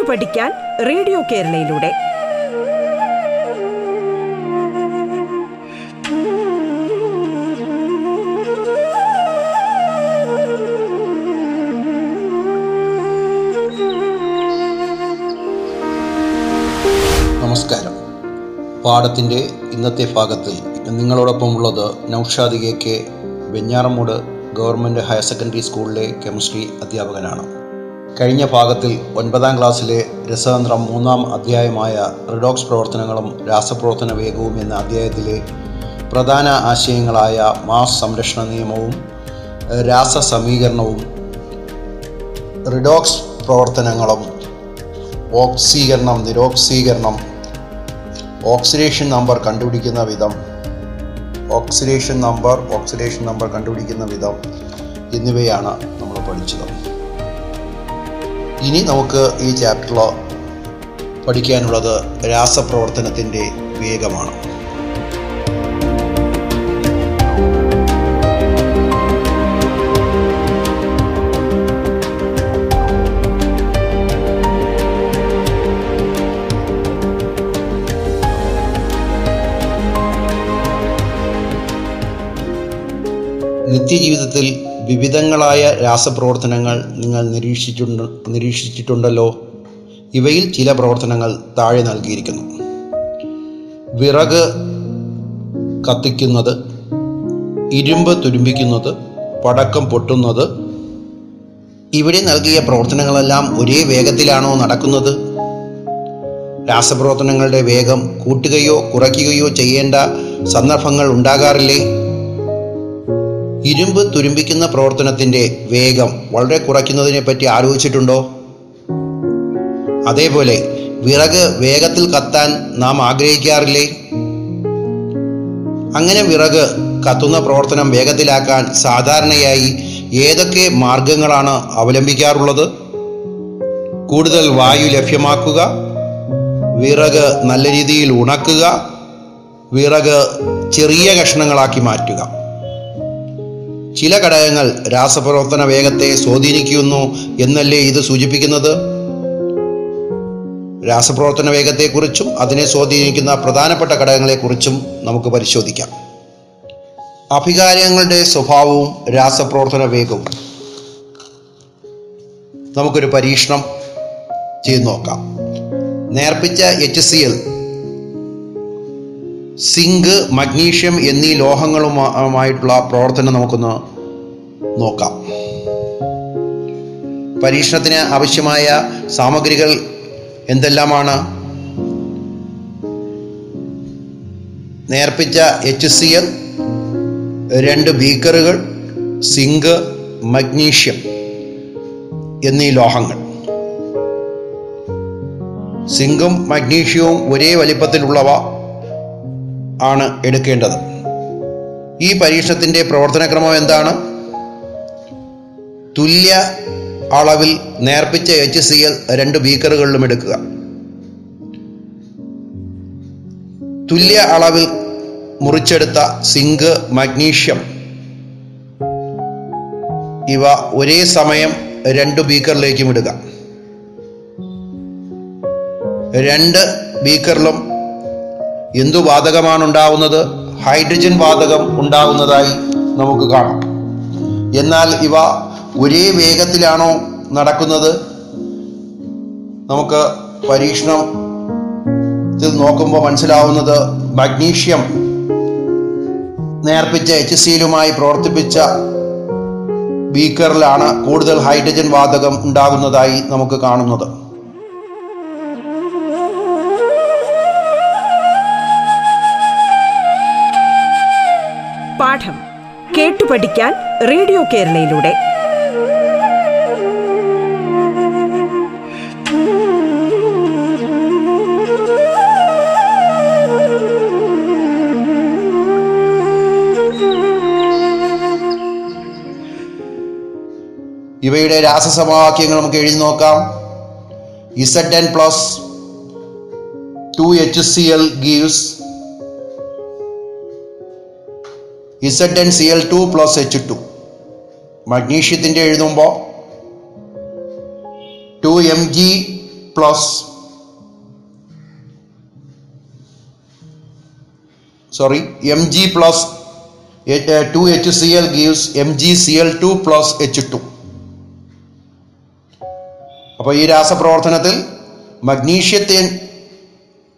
കേട്ടു പഠിക്കാൻ റേഡിയോ കേരളയിലൂടെ. നമസ്കാരം. പാഠത്തിന്റെ ഇന്നത്തെ ഭാഗത്തിൽ നിങ്ങളോടൊപ്പം ഉള്ളത് Naushad K. K Venjaramoodu government higher secondary സ്കൂളിലെ കെമിസ്ട്രി അധ്യാപകനാണ്. കഴിഞ്ഞ ഭാഗത്തിൽ ഒൻപതാം ക്ലാസ്സിലെ രസതന്ത്രം മൂന്നാം അധ്യായമായ റിഡോക്സ് പ്രവർത്തനങ്ങളും രാസപ്രവർത്തന വേഗവും എന്ന അധ്യായത്തിലെ പ്രധാന ആശയങ്ങളായ മാസ് സംരക്ഷണ നിയമവും രാസ സമീകരണവും റിഡോക്സ് പ്രവർത്തനങ്ങളും ഓക്സീകരണം നിരോക്സീകരണം ഓക്സിഡേഷൻ നമ്പർ കണ്ടുപിടിക്കുന്ന വിധം ഓക്സിഡേഷൻ നമ്പർ ഓക്സിഡേഷൻ നമ്പർ കണ്ടുപിടിക്കുന്ന വിധം എന്നിവയാണ് നമ്മൾ പഠിച്ചത്. ഇനി നമുക്ക് ഈ ചാപ്റ്ററിൽ പഠിക്കാനുള്ളത് രാസപ്രവർത്തനത്തിന്റെ വേഗമാണ്. നിത്യജീവിതത്തിൽ വിവിധങ്ങളായ രാസപ്രവർത്തനങ്ങൾ നിങ്ങൾ നിരീക്ഷിച്ചിട്ടുണ്ട് നിരീക്ഷിച്ചിട്ടുണ്ടല്ലോ. ഇവയിൽ ചില പ്രവർത്തനങ്ങൾ താഴെ നൽകിയിരിക്കുന്നു. വിറക് കത്തിക്കുന്നത് ഇരുമ്പ് തുരുമ്പിക്കുന്നത് പടക്കം പൊട്ടുന്നത് ഇവിടെ നൽകിയ പ്രവർത്തനങ്ങളെല്ലാം ഒരേ വേഗത്തിലാണോ നടക്കുന്നത്? രാസപ്രവർത്തനങ്ങളുടെ വേഗം കൂട്ടുകയോ കുറയ്ക്കുകയോ ചെയ്യേണ്ട സന്ദർഭങ്ങൾ ഉണ്ടാകാറില്ലേ? ഇരുമ്പ് തുരുമ്പിക്കുന്ന പ്രവർത്തനത്തിന്റെ വേഗം വളരെ കുറയ്ക്കുന്നതിനെ പറ്റി ആലോചിച്ചിട്ടുണ്ടോ? അതേപോലെ വിറക് വേഗത്തിൽ കത്താൻ നാം ആഗ്രഹിക്കാറില്ലേ? അങ്ങനെ വിറക് കത്തുന്ന പ്രവർത്തനം വേഗത്തിലാക്കാൻ സാധാരണയായി ഏതൊക്കെ മാർഗങ്ങളാണ് അവലംബിക്കാറുള്ളത്? കൂടുതൽ വായു ലഭ്യമാക്കുക വിറക് നല്ല രീതിയിൽ ഉണക്കുക വിറക് ചെറിയ കഷ്ണങ്ങളാക്കി മാറ്റുക. ചില ഘടകങ്ങൾ രാസപ്രവർത്തന വേഗത്തെ സ്വാധീനിക്കുന്നു എന്നല്ലേ ഇത് സൂചിപ്പിക്കുന്നത്? രാസപ്രവർത്തന വേഗത്തെക്കുറിച്ചും അതിനെ സ്വാധീനിക്കുന്ന പ്രധാനപ്പെട്ട ഘടകങ്ങളെക്കുറിച്ചും നമുക്ക് പരിശോധിക്കാം. അഭികാരങ്ങളുടെ സ്വഭാവവും രാസപ്രവർത്തന വേഗവും. നമുക്കൊരു പരീക്ഷണം ചെയ്തു നോക്കാം. നേർപ്പിച്ച H C L zinc magnesium എന്നീ ലോഹങ്ങളുമായിട്ടുള്ള പ്രവർത്തനം നമുക്കൊന്ന് നോക്കാം. പരീക്ഷണത്തിന് ആവശ്യമായ സാമഗ്രികൾ എന്തെല്ലാമാണ്? നേർപ്പിച്ച എച്ച് സി എൽ രണ്ട് ബീക്കറുകൾ സിങ്ക് മഗ്നീഷ്യം എന്നീ ലോഹങ്ങൾ. സിങ്കും മഗ്നീഷ്യവും ഒരേ വലിപ്പത്തിലുള്ളവ ആണ് എടുക്കേണ്ടത്. ഈ പരീക്ഷണത്തിന്റെ പ്രവർത്തനക്രമം എന്താണ്? തുല്യ അളവിൽ നേർപ്പിച്ച എച്ച് സി എൽ രണ്ട് ബീക്കറുകളിലും എടുക്കുക. തുല്യ അളവിൽ മുറിച്ചെടുത്ത സിങ്ക് മഗ്നീഷ്യം ഇവ ഒരേ സമയം രണ്ട് ബീക്കറിലേക്കും ഇടുക. രണ്ട് ബീക്കറിലും എന്തു വാതകമാണ് ഉണ്ടാവുന്നത് ഹൈഡ്രജൻ വാതകം ഉണ്ടാവുന്നതായി നമുക്ക് കാണാം. എന്നാൽ ഇവ ഒരേ വേഗത്തിലാണോ നടക്കുന്നത്? നമുക്ക് പരീക്ഷണത്തിൽ നോക്കുമ്പോൾ മനസ്സിലാവുന്നത് മഗ്നീഷ്യം നേർപ്പിച്ച എച്ച് സിയിലുമായി പ്രവർത്തിപ്പിച്ച ബീക്കറിലാണ് കൂടുതൽ ഹൈഡ്രജൻ വാതകം ഉണ്ടാകുന്നതായി നമുക്ക് കാണുന്നത്. പാഠം കേട്ടു പഠിക്കാൻ റേഡിയോ കേരളയിലൂടെ. ഇവയുടെ രാസസമവാക്യങ്ങൾ നമുക്ക് എഴുതി നോക്കാം. Z N plus two H C L gives Z N C L two plus H two മഗ്നീഷ്യത്തിന്റെ എഴുതുമ്പോൾ two M G plus sorry M G plus two H C L gives M G C L two plus H two അപ്പോൾ ഈ രാസപ്രവർത്തനത്തിൽ മഗ്നീഷ്യത്തിൻ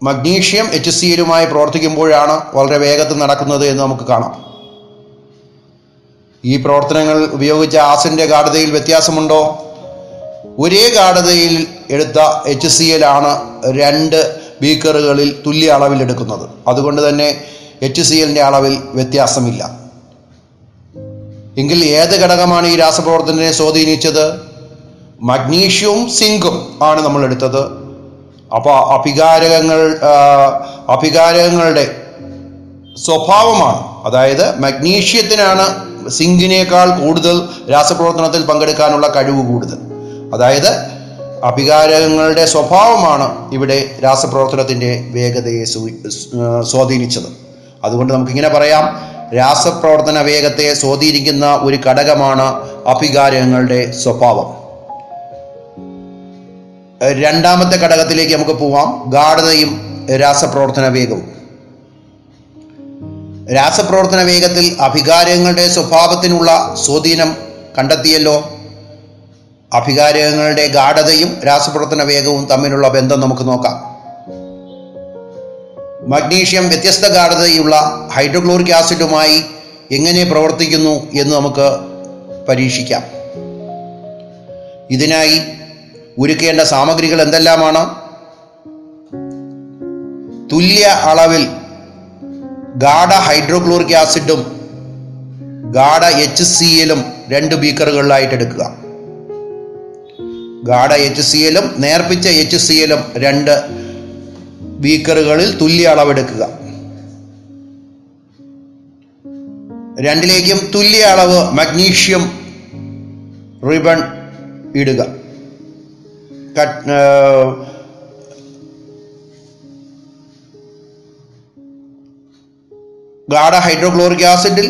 magnesium H C എല്ലുമായി പ്രവർത്തിക്കുമ്പോഴാണ് വളരെ വേഗത്തിൽ നടക്കുന്നത് എന്ന് നമുക്ക് കാണാം. ഈ പ്രവർത്തനങ്ങൾ ഉപയോഗിച്ച ആസിന്റെ ഗാഠതയിൽ വ്യത്യാസമുണ്ടോ? ഒരേ ഗാഠതയിൽ എടുത്ത എച്ച് സി എൽ ആണ് രണ്ട് ബീക്കറുകളിൽ തുല്യ അളവിൽ എടുക്കുന്നത്. അതുകൊണ്ട് തന്നെ എച്ച് സി എല്ലിന്റെ അളവിൽ വ്യത്യാസമില്ല. എങ്കിൽ ഏത് ഘടകമാണ് ഈ രാസപ്രവർത്തനത്തെ സ്വാധീനിച്ചത്? മഗ്നീഷ്യവും സിങ്കും ആണ് നമ്മൾ എടുത്തത്. അപ്പോൾ അഭികാരകങ്ങൾ അഭികാരകങ്ങളുടെ സ്വഭാവമാണ്. അതായത് മഗ്നീഷ്യത്തിനാണ് സിങ്കിനേക്കാൾ കൂടുതൽ രാസപ്രവർത്തനത്തിൽ പങ്കെടുക്കാനുള്ള കഴിവ് കൂടുതൽ. അതായത് അഭികാരങ്ങളുടെ സ്വഭാവമാണ് ഇവിടെ രാസപ്രവർത്തനത്തിന്റെ വേഗതയെ സ്വാധീനിച്ചത്. അതുകൊണ്ട് നമുക്കിങ്ങനെ പറയാം രാസപ്രവർത്തന വേഗത്തെ സ്വാധീനിക്കുന്ന ഒരു ഘടകമാണ് അഭികാരങ്ങളുടെ സ്വഭാവം. രണ്ടാമത്തെ ഘടകത്തിലേക്ക് നമുക്ക് പോവാം ഗാഠതയും രാസപ്രവർത്തന വേഗവും. രാസപ്രവർത്തന വേഗത്തിൽ അഭികാരങ്ങളുടെ സ്വഭാവത്തിനുള്ള സ്വാധീനം കണ്ടെത്തിയല്ലോ. അഭികാരങ്ങളുടെ ഗാഠതയും രാസപ്രവർത്തന വേഗവും തമ്മിലുള്ള ബന്ധം നമുക്ക് നോക്കാം. മഗ്നീഷ്യം വ്യത്യസ്ത ഗാഠതയുള്ള ഹൈഡ്രോക്ലോറിക് ആസിഡുമായി എങ്ങനെ പ്രവർത്തിക്കുന്നു എന്ന് നമുക്ക് പരീക്ഷിക്കാം. ഇതിനായി ഉരുക്കേണ്ട സാമഗ്രികൾ എന്തെല്ലാമാണ്? തുല്യ അളവിൽ ഗാഢ ഹൈഡ്രോക്ലോറിക് ആസിഡും ഗാഢ എച്ച് സി എല്ലും രണ്ട് ബീക്കറുകളിലായിട്ട് എടുക്കുക. ഗാഢ എച്ച് സി എല്ലും നേർപ്പിച്ച എച്ച് സി എല്ലും രണ്ട് ബീക്കറുകളിൽ തുല്യ അളവെടുക്കുക. രണ്ടിലേക്കും തുല്യ അളവ് മഗ്നീഷ്യം റിബൺ ഇടുക. ഗാഢ ഹൈഡ്രോക്ലോറിക് ആസിഡിൽ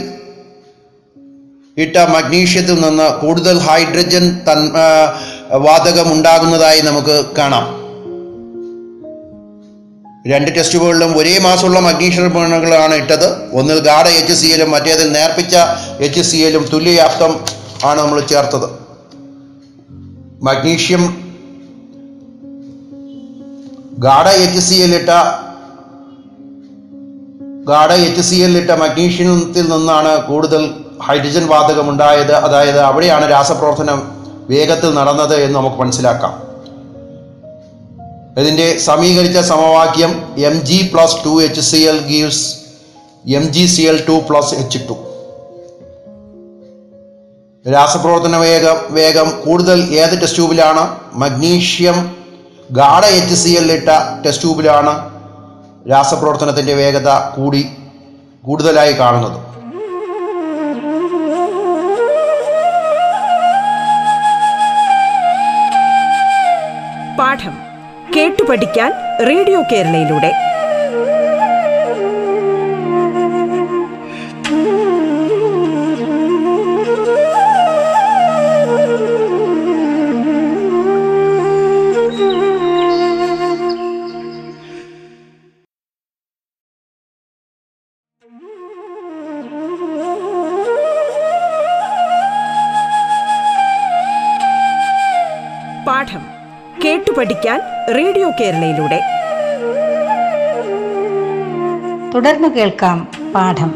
ഇട്ട മഗ്നീഷ്യത്തിൽ നിന്ന് കൂടുതൽ ഹൈഡ്രജൻ തൻ വാതകം ഉണ്ടാകുന്നതായി നമുക്ക് കാണാം. രണ്ട് ടെസ്റ്റുകളിലും ഒരേ മാസമുള്ള മഗ്നീഷ്യ ഇട്ടത്. ഒന്നിൽ ഗാഢ എച്ച് സി എല്ലും മറ്റേതിൽ നേർപ്പിച്ച എച്ച് സി എല്ലും തുല്യയാപ്തം ആണ് നമ്മൾ ചേർത്തത്. മഗ്നീഷ്യം ഗാഢ എച്ച് സി എൽ ഗാഢ എച്ച് സി എൽ ഇട്ട മഗ്നീഷ്യത്തിൽ നിന്നാണ് കൂടുതൽ ഹൈഡ്രജൻ വാതകം ഉണ്ടായത് അതായത് അവിടെയാണ് രാസപ്രവർത്തനം വേഗത്തിൽ നടന്നത് എന്ന് നമുക്ക് മനസ്സിലാക്കാം. ഇതിന്റെ സമീകരിച്ച സമവാക്യം M G plus two H C L gives M G C L two plus H two രാസപ്രവർത്തന വേഗം വേഗം കൂടുതൽ ഏത് ടെസ്റ്റ് ട്യൂബിലാണ് മഗ്നീഷ്യം ഗാഢ എച്ച് സി എൽ ഇട്ട ടെസ്റ്റ് ട്യൂബിലാണ് രാസപ്രവർത്തനത്തിന്റെ വേഗത കൂടി കൂടുതലായി കാണുന്നത്. പാഠം കേട്ടു പഠിക്കാൻ റേഡിയോ കേരളയിലൂടെ. പാഠം കേട്ടു പഠിക്കാൻ റേഡിയോ കേരളയിലൂടെ. തുടർന്ന് കേൾക്കാം പാഠം.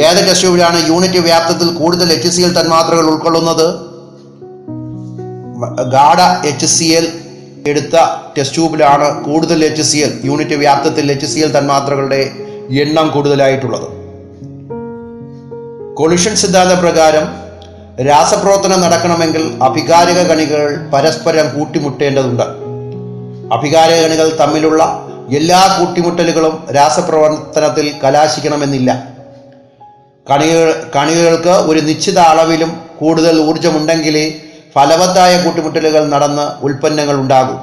ഏത് കശുവിലാണ് യൂണിറ്റ് വ്യാപ്തത്തിൽ കൂടുതൽ എച്ച് സി എൽ തന്മാത്രകൾ ഉൾക്കൊള്ളുന്നത്? ഗാഡ ഗാഢ എച്ച് സി എൽ എടുത്ത ടെസ്റ്റ് ട്യൂബിലാണ് കൂടുതൽ എച്ച് സി എൽ യൂണിറ്റ് വ്യാപ്തത്തിൽ എച്ച് സി എൽ തന്മാത്രകളുടെ എണ്ണം കൂടുതലായിട്ടുള്ളത്. കൊളിഷൻ സിദ്ധാന്ത പ്രകാരം രാസപ്രവർത്തനം നടക്കണമെങ്കിൽ അഭികാരിക കണികൾ പരസ്പരം കൂട്ടിമുട്ടേണ്ടതുണ്ട്. അഭികാരിക കണികൾ തമ്മിലുള്ള എല്ലാ കൂട്ടിമുട്ടലുകളും രാസപ്രവർത്തനത്തിൽ കലാശിക്കണമെന്നില്ല. കണികൾ കണികൾക്ക് ഒരു നിശ്ചിത അളവിലും കൂടുതൽ ഊർജമുണ്ടെങ്കിലേ ഫലവത്തായ കൂട്ടിമുട്ടലുകൾ നടന്ന് ഉൽപ്പന്നങ്ങൾ ഉണ്ടാകും.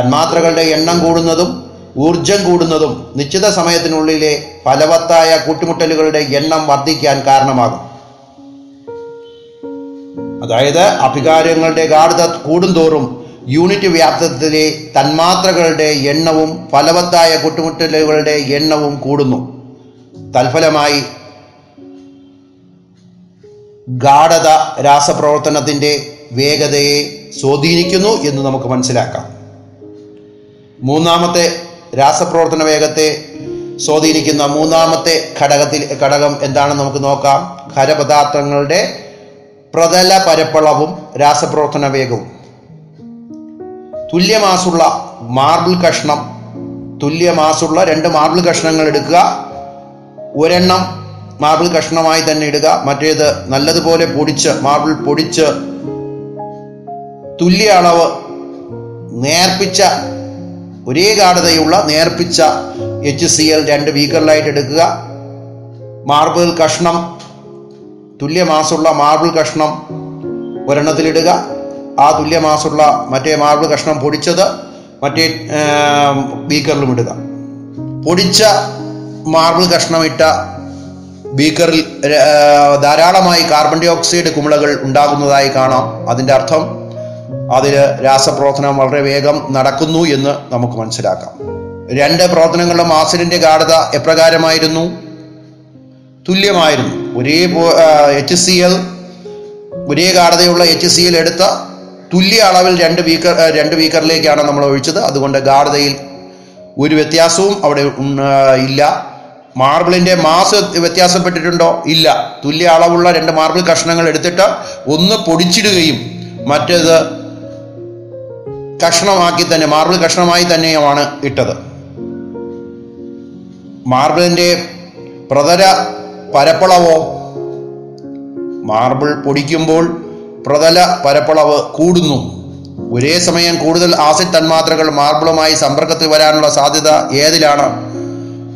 തന്മാത്രകളുടെ എണ്ണം കൂടുന്നതും ഊർജം കൂടുന്നതും നിശ്ചിത സമയത്തിനുള്ളിലെ ഫലവത്തായ കൂട്ടിമുട്ടലുകളുടെ എണ്ണം വർദ്ധിക്കാൻ കാരണമാകും. അതായത് അഭികാരങ്ങളുടെ ഗാഢത കൂടുന്തോറും യൂണിറ്റ് വ്യാപ്തത്തിലെ തന്മാത്രകളുടെ എണ്ണവും ഫലവത്തായ കൂട്ടുമുട്ടലുകളുടെ എണ്ണവും കൂടുന്നു. തൽഫലമായി ഗാഠത രാസപ്രവർത്തനത്തിന്റെ വേഗതയെ സ്വാധീനിക്കുന്നു എന്ന് നമുക്ക് മനസ്സിലാക്കാം. മൂന്നാമത്തെ രാസപ്രവർത്തന വേഗത്തെ സ്വാധീനിക്കുന്ന മൂന്നാമത്തെ ഘടകത്തിൽ ഘടകം എന്താണെന്ന് നമുക്ക് നോക്കാം. ഖരപദാർത്ഥങ്ങളുടെ പ്രതല പരപ്പളവും രാസപ്രവർത്തന വേഗവും. തുല്യമാസുള്ള മാർബിൾ കഷ്ണം തുല്യമാസുള്ള രണ്ട് മാർബിൾ കഷ്ണങ്ങൾ എടുക്കുക. ഒരെണ്ണം മാർബിൾ കഷ്ണമായി തന്നെ ഇടുക. മറ്റേത് നല്ലതുപോലെ പൊടിച്ച് മാർബിൾ പൊടിച്ച് തുല്യ അളവ് നേർപ്പിച്ച ഒരേ ഗാഠതയുള്ള നേർപ്പിച്ച എച്ച് സി എൽ രണ്ട് വീക്കറിലായിട്ട് എടുക്കുക. മാർബിൾ കഷ്ണം തുല്യമാസുള്ള മാർബിൾ കഷ്ണം ഒരെണ്ണത്തിലിടുക ആ തുല്യമാസുള്ള മറ്റേ മാർബിൾ കഷ്ണം പൊടിച്ചത് മറ്റേ ബീക്കറിലും ഇടുക. പൊടിച്ച മാർബിൾ കഷ്ണം ഇട്ട ബീക്കറിൽ ധാരാളമായി കാർബൺ ഡൈ ഓക്സൈഡ് കുമിളകൾ ഉണ്ടാകുന്നതായി കാണാം. അതിന്റെ അർത്ഥം അതിൽ രാസപ്രവർത്തനം വളരെ വേഗം നടക്കുന്നു എന്ന് നമുക്ക് മനസ്സിലാക്കാം. രണ്ട് പ്രവർത്തനങ്ങളിലും ആസിഡിന്റെ ഗാഠത എപ്രകാരമായിരുന്നു? തുല്യമായിരുന്നു. ഒരേ എച്ച് സി എൽ ഒരേ ഗാഠതയുള്ള എച്ച് സി എൽ എടുത്ത തുല്യ അളവിൽ രണ്ട് വീക്കർ രണ്ട് വീക്കറിലേക്കാണ് നമ്മൾ ഒഴിച്ചത്. അതുകൊണ്ട് ഗാഠതയിൽ ഒരു വ്യത്യാസവും അവിടെ ഇല്ല. മാർബിളിന്റെ മാസ് വ്യത്യാസപ്പെട്ടിട്ടുണ്ടോ? ഇല്ല. തുല്യ അളവുള്ള രണ്ട് മാർബിൾ കഷ്ണങ്ങൾ എടുത്തിട്ട് ഒന്ന് പൊടിച്ചിടുകയും മറ്റേത് കഷ്ണമാക്കി തന്നെ മാർബിൾ കഷ്ണമായി തന്നെയുമാണ് ഇട്ടത്. മാർബിളിന്റെ പ്രതര പരപ്പളവോ മാർബിൾ പൊടിക്കുമ്പോൾ പ്രതല പരപ്പളവ് കൂടുന്നു. ഒരേ സമയം കൂടുതൽ ആസിഡ് തന്മാത്രകൾ മാർബിളുമായി സമ്പർക്കത്തിൽ വരാനുള്ള സാധ്യത ഏതിലാണ്?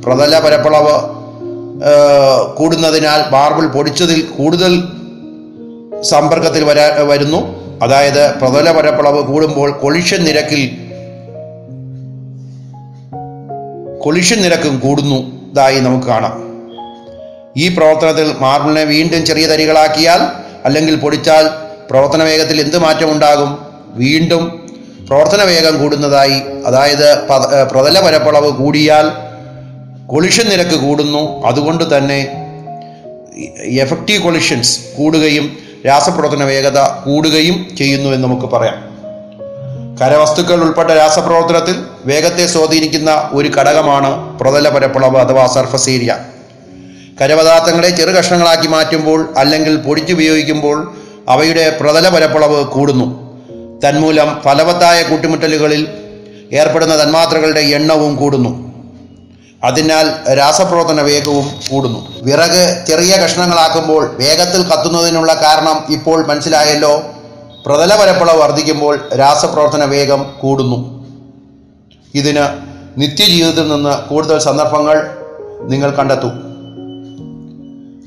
പ്രതല പരപ്പളവ് കൂടുന്നതിനാൽ മാർബിൾ പൊടിച്ചതിൽ കൂടുതൽ സമ്പർക്കത്തിൽ വരാ വരുന്നു. അതായത് പ്രതല പരപ്പളവ് കൂടുമ്പോൾ കൊളിഷൻ നിരക്കിൽ കൊളിഷൻ നിരക്കും കൂടുന്നു ഇതായി നമുക്ക് കാണാം. ഈ പ്രവർത്തനത്തിൽ മാർബിളിനെ വീണ്ടും ചെറിയ തരികളാക്കിയാൽ അല്ലെങ്കിൽ പൊടിച്ചാൽ പ്രവർത്തന വേഗത്തിൽ എന്ത് മാറ്റം ഉണ്ടാകും? വീണ്ടും പ്രവർത്തന വേഗം കൂടുന്നതായി അതായത് പ്രതല പരപ്പളവ് കൂടിയാൽ കൊളിഷൻ നിരക്ക് കൂടുന്നു. അതുകൊണ്ട് തന്നെ എഫക്റ്റീവ് കൊളിഷൻസ് കൂടുകയും രാസപ്രവർത്തന വേഗത കൂടുകയും ചെയ്യുന്നു എന്ന് നമുക്ക് പറയാം. കരവസ്തുക്കൾ ഉൾപ്പെട്ട രാസപ്രവർത്തനത്തിൽ വേഗത്തെ സ്വാധീനിക്കുന്ന ഒരു ഘടകമാണ് പ്രതല പരപ്പളവ് അഥവാ സർഫസ് ഏരിയ കരപദാർത്ഥങ്ങളെ ചെറു കഷ്ണങ്ങളാക്കി മാറ്റുമ്പോൾ അല്ലെങ്കിൽ പൊടിച്ചുപയോഗിക്കുമ്പോൾ അവയുടെ പ്രതല പരപ്പളവ് കൂടുന്നു. തന്മൂലം ഫലവത്തായ കൂട്ടിമുട്ടലുകളിൽ ഏർപ്പെടുന്ന തന്മാത്രകളുടെ എണ്ണവും കൂടുന്നു. അതിനാൽ രാസപ്രവർത്തന വേഗവും കൂടുന്നു. വിറക് ചെറിയ കഷ്ണങ്ങളാക്കുമ്പോൾ വേഗത്തിൽ കത്തുന്നതിനുള്ള കാരണം ഇപ്പോൾ മനസ്സിലായല്ലോ. പ്രതല വർദ്ധിക്കുമ്പോൾ രാസപ്രവർത്തന വേഗം കൂടുന്നു. ഇതിന് നിത്യജീവിതത്തിൽ നിന്ന് കൂടുതൽ സന്ദർഭങ്ങൾ നിങ്ങൾ കണ്ടെത്തും.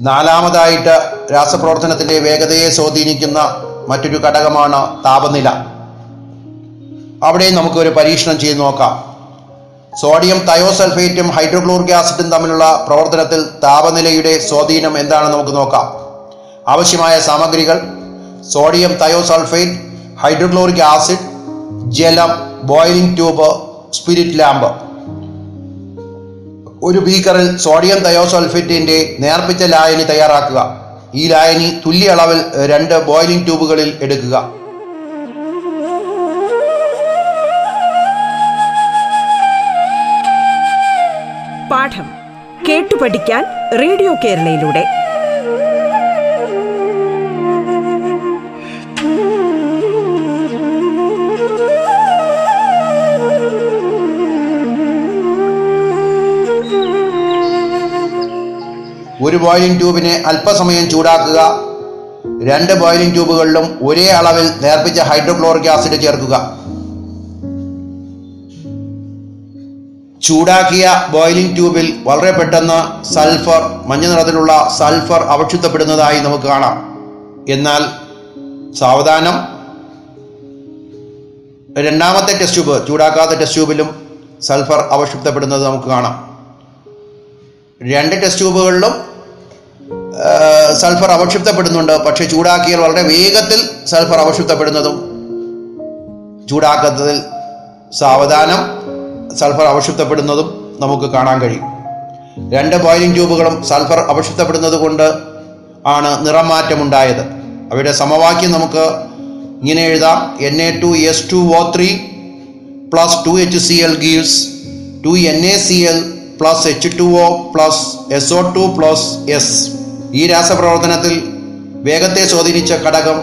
നാലാമതായിട്ട് രാസപ്രവർത്തനത്തിന്റെ വേഗതയെ സ്വാധീനിക്കുന്ന മറ്റൊരു ഘടകമാണ് താപനില. അവിടെയും നമുക്കൊരു പരീക്ഷണം ചെയ്ത് നോക്കാം. സോഡിയം തയോസൾഫേറ്റും ഹൈഡ്രോക്ലോറിക് ആസിഡും തമ്മിലുള്ള പ്രവർത്തനത്തിൽ താപനിലയുടെ സ്വാധീനം എന്താണെന്ന് നമുക്ക് നോക്കാം. ആവശ്യമായ സാമഗ്രികൾ സോഡിയം തയോസൾഫേറ്റ് ഹൈഡ്രോക്ലോറിക് ആസിഡ് ജലം ബോയിലിംഗ് ട്യൂബ് സ്പിരിറ്റ് ലാമ്പ്. ഒരു ബീക്കറിൽ സോഡിയം തയോസൾഫേറ്റിന്റെ നേർപ്പിച്ച ലായനി തയ്യാറാക്കുക. ഈ ലായനി തുല്യ അളവിൽ രണ്ട് ബോയിലിംഗ് ട്യൂബുകളിൽ എടുക്കുക. പാഠം കേട്ടു പഠിക്കാൻ റേഡിയോ കേരളയിലൂടെ. ഒരു ബോയിലിംഗ് ട്യൂബിനെ അല്പസമയം ചൂടാക്കുക. രണ്ട് ബോയിലിംഗ് ട്യൂബുകളിലും ഒരേ അളവിൽ നേർപ്പിച്ച ഹൈഡ്രോക്ലോറിക് ആസിഡ് ചേർക്കുക. ചൂടാക്കിയ ബോയിലിംഗ് ട്യൂബിൽ വളരെ പെട്ടെന്ന് സൾഫർ മഞ്ഞ നിറത്തിലുള്ള സൾഫർ അവക്ഷിപ്തപ്പെടുന്നതായി നമുക്ക് കാണാം. എന്നാൽ സാവധാനം. രണ്ടാമത്തെ ടെസ്റ്റ് ട്യൂബ് ചൂടാക്കാത്ത ടെസ്റ്റ് ട്യൂബിലും സൾഫർ അവക്ഷിപ്തപ്പെടുന്നത് നമുക്ക് കാണാം. രണ്ട് ടെസ്റ്റ് ട്യൂബുകളിലും സൾഫർ അവക്ഷിപ്തപ്പെടുന്നുണ്ട് പക്ഷേ ചൂടാക്കിയാൽ വളരെ വേഗത്തിൽ സൾഫർ അവക്ഷിപ്തപ്പെടുന്നതും ചൂടാക്കുന്നതിൽ സാവധാനം. സൾഫർ അവശുദ്ധപ്പെടുന്നതും നമുക്ക് കാണാൻ കഴിയും. രണ്ട് ബോയിലിംഗ് ട്യൂബുകളും സൾഫർ അവശുദ്ധപ്പെടുന്നത് കൊണ്ട് ആണ് നിറം മാറ്റമുണ്ടായത് അവയുടെ സമവാക്യം നമുക്ക് ഇങ്ങനെ എഴുതാം. N A two S two O three plus two H C L gives two N A C L plus H two O plus S O two plus S ഈ രാസപ്രവർത്തനത്തിൽ വേഗത്തെ സ്വാധീനിച്ച ഘടകം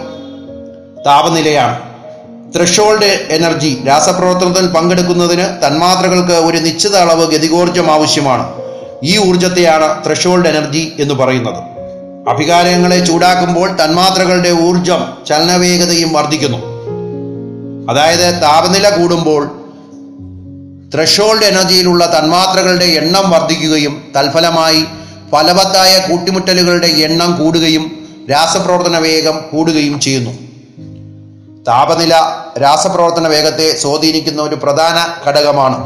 താപനിലയാണ്. ത്രഷോൾഡ് എനർജി രാസപ്രവർത്തനത്തിൽ പങ്കെടുക്കുന്നതിന് തന്മാത്രകൾക്ക് ഒരു നിശ്ചിത അളവ് ഗതികോർജം ആവശ്യമാണ്. ഈ ഊർജത്തെയാണ് ത്രഷോൾഡ് എനർജി എന്ന് പറയുന്നത്. അഭികാരങ്ങളെ ചൂടാക്കുമ്പോൾ തന്മാത്രകളുടെ ഊർജം ചലനവേഗതയും വർദ്ധിക്കുന്നു. അതായത് താപനില കൂടുമ്പോൾ ത്രഷോൾഡ് എനർജിയിലുള്ള തന്മാത്രകളുടെ എണ്ണം വർദ്ധിക്കുകയും തൽഫലമായി ഫലവത്തായ കൂട്ടിമുട്ടലുകളുടെ എണ്ണം കൂടുകയും രാസപ്രവർത്തന വേഗം കൂടുകയും ചെയ്യുന്നു. താപനില രാസപ്രവർത്തന വേഗത്തെ സ്വാധീനിക്കുന്ന ഒരു പ്രധാന ഘടകമാണ്.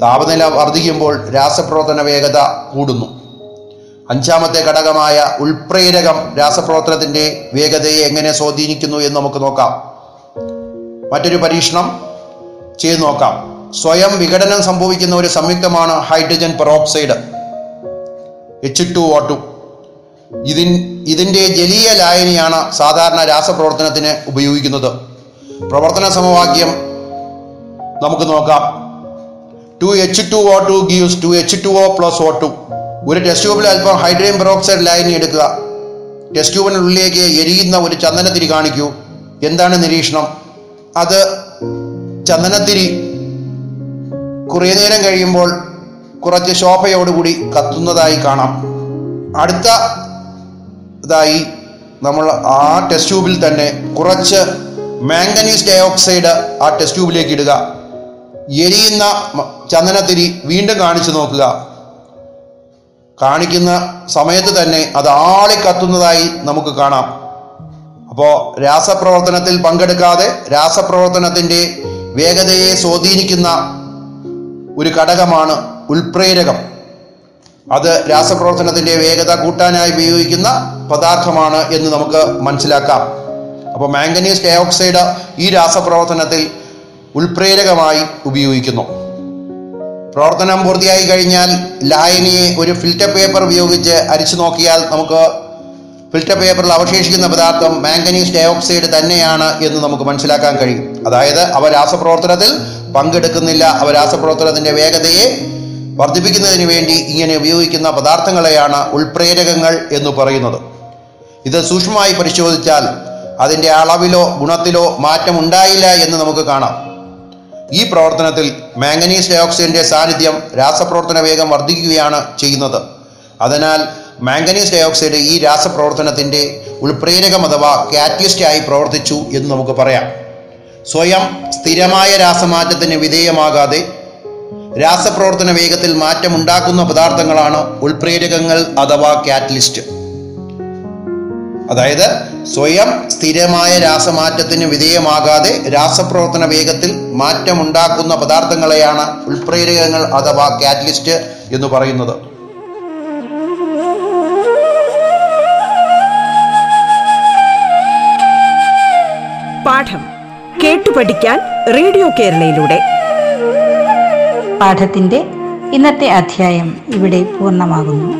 താപനില വർദ്ധിക്കുമ്പോൾ രാസപ്രവർത്തന വേഗത കൂടുന്നു. അഞ്ചാമത്തെ ഘടകമായ ഉൾപ്രേരകം രാസപ്രവർത്തനത്തിന്റെ വേഗതയെ എങ്ങനെ സ്വാധീനിക്കുന്നു എന്ന് നമുക്ക് നോക്കാം. മറ്റൊരു പരീക്ഷണം ചെയ്തു നോക്കാം. സ്വയം വിഘടനം സംഭവിക്കുന്ന ഒരു സംയുക്തമാണ് hydrogen peroxide. H two O two ഇതിൻ ഇതിന്റെ ജലീയ ലായനിയാണ് സാധാരണ രാസപ്രവർത്തനത്തിന് ഉപയോഗിക്കുന്നത്. പ്രവർത്തന സമവാക്യം നമുക്ക് നോക്കാം. Two H two O two gives two H two O plus O two ഒരു ടെസ്റ്റ് ട്യൂബിൽ അല്പം ഹൈഡ്രജൻ പെറോക്സൈഡ് ലായനി എടുക്കുക. ടെസ്റ്റ് ട്യൂബിനുള്ളിലേക്ക് എരിയുന്ന ഒരു ചന്ദനത്തിരി കാണിക്കൂ. എന്താണ് നിരീക്ഷണം? അത് ചന്ദനത്തിരി കുറേ നേരം കഴിയുമ്പോൾ കുറച്ച് ശോഭയോടുകൂടി കത്തുന്നതായി കാണാം. അടുത്ത ഇതായി നമ്മൾ ആ ടെസ്റ്റ് ട്യൂബിൽ തന്നെ കുറച്ച് മാംഗനീസ് ഡയോക്സൈഡ് ആ ടെസ്റ്റ് ട്യൂബിലേക്ക് ഇടുക. എരിയുന്ന ചന്ദനത്തിരി വീണ്ടും കാണിച്ചു നോക്കുക. കാണിക്കുന്ന സമയത്ത് തന്നെ അത് ആളി കത്തുന്നതായി നമുക്ക് കാണാം. അപ്പോൾ രാസപ്രവർത്തനത്തിൽ പങ്കെടുക്കാതെ രാസപ്രവർത്തനത്തിന്റെ വേഗതയെ സ്വാധീനിക്കുന്ന ഒരു ഘടകമാണ് ഉൾപ്രേരകം അത് രാസപ്രവർത്തനത്തിന്റെ വേഗത കൂട്ടാനായി ഉപയോഗിക്കുന്ന പദാർത്ഥമാണ് എന്ന് നമുക്ക് മനസ്സിലാക്കാം. അപ്പോൾ മാംഗനീസ് ഡയോക്സൈഡ് ഈ രാസപ്രവർത്തനത്തിൽ ഉൽപ്രേരകമായി ഉപയോഗിക്കുന്നു. പ്രവർത്തനം പൂർത്തിയായി കഴിഞ്ഞാൽ ലായനിയെ ഒരു ഫിൽറ്റർ പേപ്പർ ഉപയോഗിച്ച് അരിച്ചു നോക്കിയാൽ നമുക്ക് ഫിൽറ്റർ പേപ്പറിൽ അവശേഷിക്കുന്ന പദാർത്ഥം മാംഗനീസ് ഡയോക്സൈഡ് തന്നെയാണ് എന്ന് നമുക്ക് മനസ്സിലാക്കാൻ കഴിയും. അതായത് അവ രാസപ്രവർത്തനത്തിൽ പങ്കെടുക്കുന്നില്ല. അവ രാസപ്രവർത്തനത്തിന്റെ വേഗതയെ വർദ്ധിപ്പിക്കുന്നതിന് വേണ്ടി ഇങ്ങനെ ഉപയോഗിക്കുന്ന പദാർത്ഥങ്ങളെയാണ് ഉൾപ്രേരകങ്ങൾ എന്ന് പറയുന്നത്. ഇത് സൂക്ഷ്മമായി പരിശോധിച്ചാൽ അതിന്റെ അളവിലോ ഗുണത്തിലോ മാറ്റം ഉണ്ടായില്ല എന്ന് നമുക്ക് കാണാം. ഈ പ്രവർത്തനത്തിൽ മാംഗനീസ് ഡയോക്സൈഡിന്റെ സാന്നിധ്യം രാസപ്രവർത്തന വേഗം വർദ്ധിക്കുകയാണ് ചെയ്യുന്നത്. അതിനാൽ മാംഗനീസ് ഡയോക്സൈഡ് ഈ രാസപ്രവർത്തനത്തിന്റെ ഉൾപ്രേരകം അഥവാ കാറ്റലിസ്റ്റായി പ്രവർത്തിച്ചു എന്ന് നമുക്ക് പറയാം. സ്വയം സ്ഥിരമായ രാസമാറ്റത്തിന് വിധേയമാകാതെ രാസപ്രവർത്തന വേഗത്തിൽ മാറ്റമുണ്ടാക്കുന്ന പദാർത്ഥങ്ങളാണ് ഉൾപ്രേരകങ്ങൾ അഥവാ കാറ്റലിസ്റ്റ്. അതായത് സ്വയം സ്ഥിരമായ രാസമാറ്റത്തിന് വിധേയമാകാതെ രാസപ്രവർത്തന വേഗത്തിൽ മാറ്റമുണ്ടാക്കുന്ന പദാർത്ഥങ്ങളെയാണ് ഉൾപ്രേരകങ്ങൾ അഥവാ കാറ്റലിസ്റ്റ് എന്ന് പറയുന്നത്. പാഠം കേട്ടു പഠിക്കാൻ റേഡിയോ കേരളയിലൂടെ. പാഠത്തിന്റെ ഇന്നത്തെ അധ്യായം ഇവിടെ പൂർണമാകുന്നു.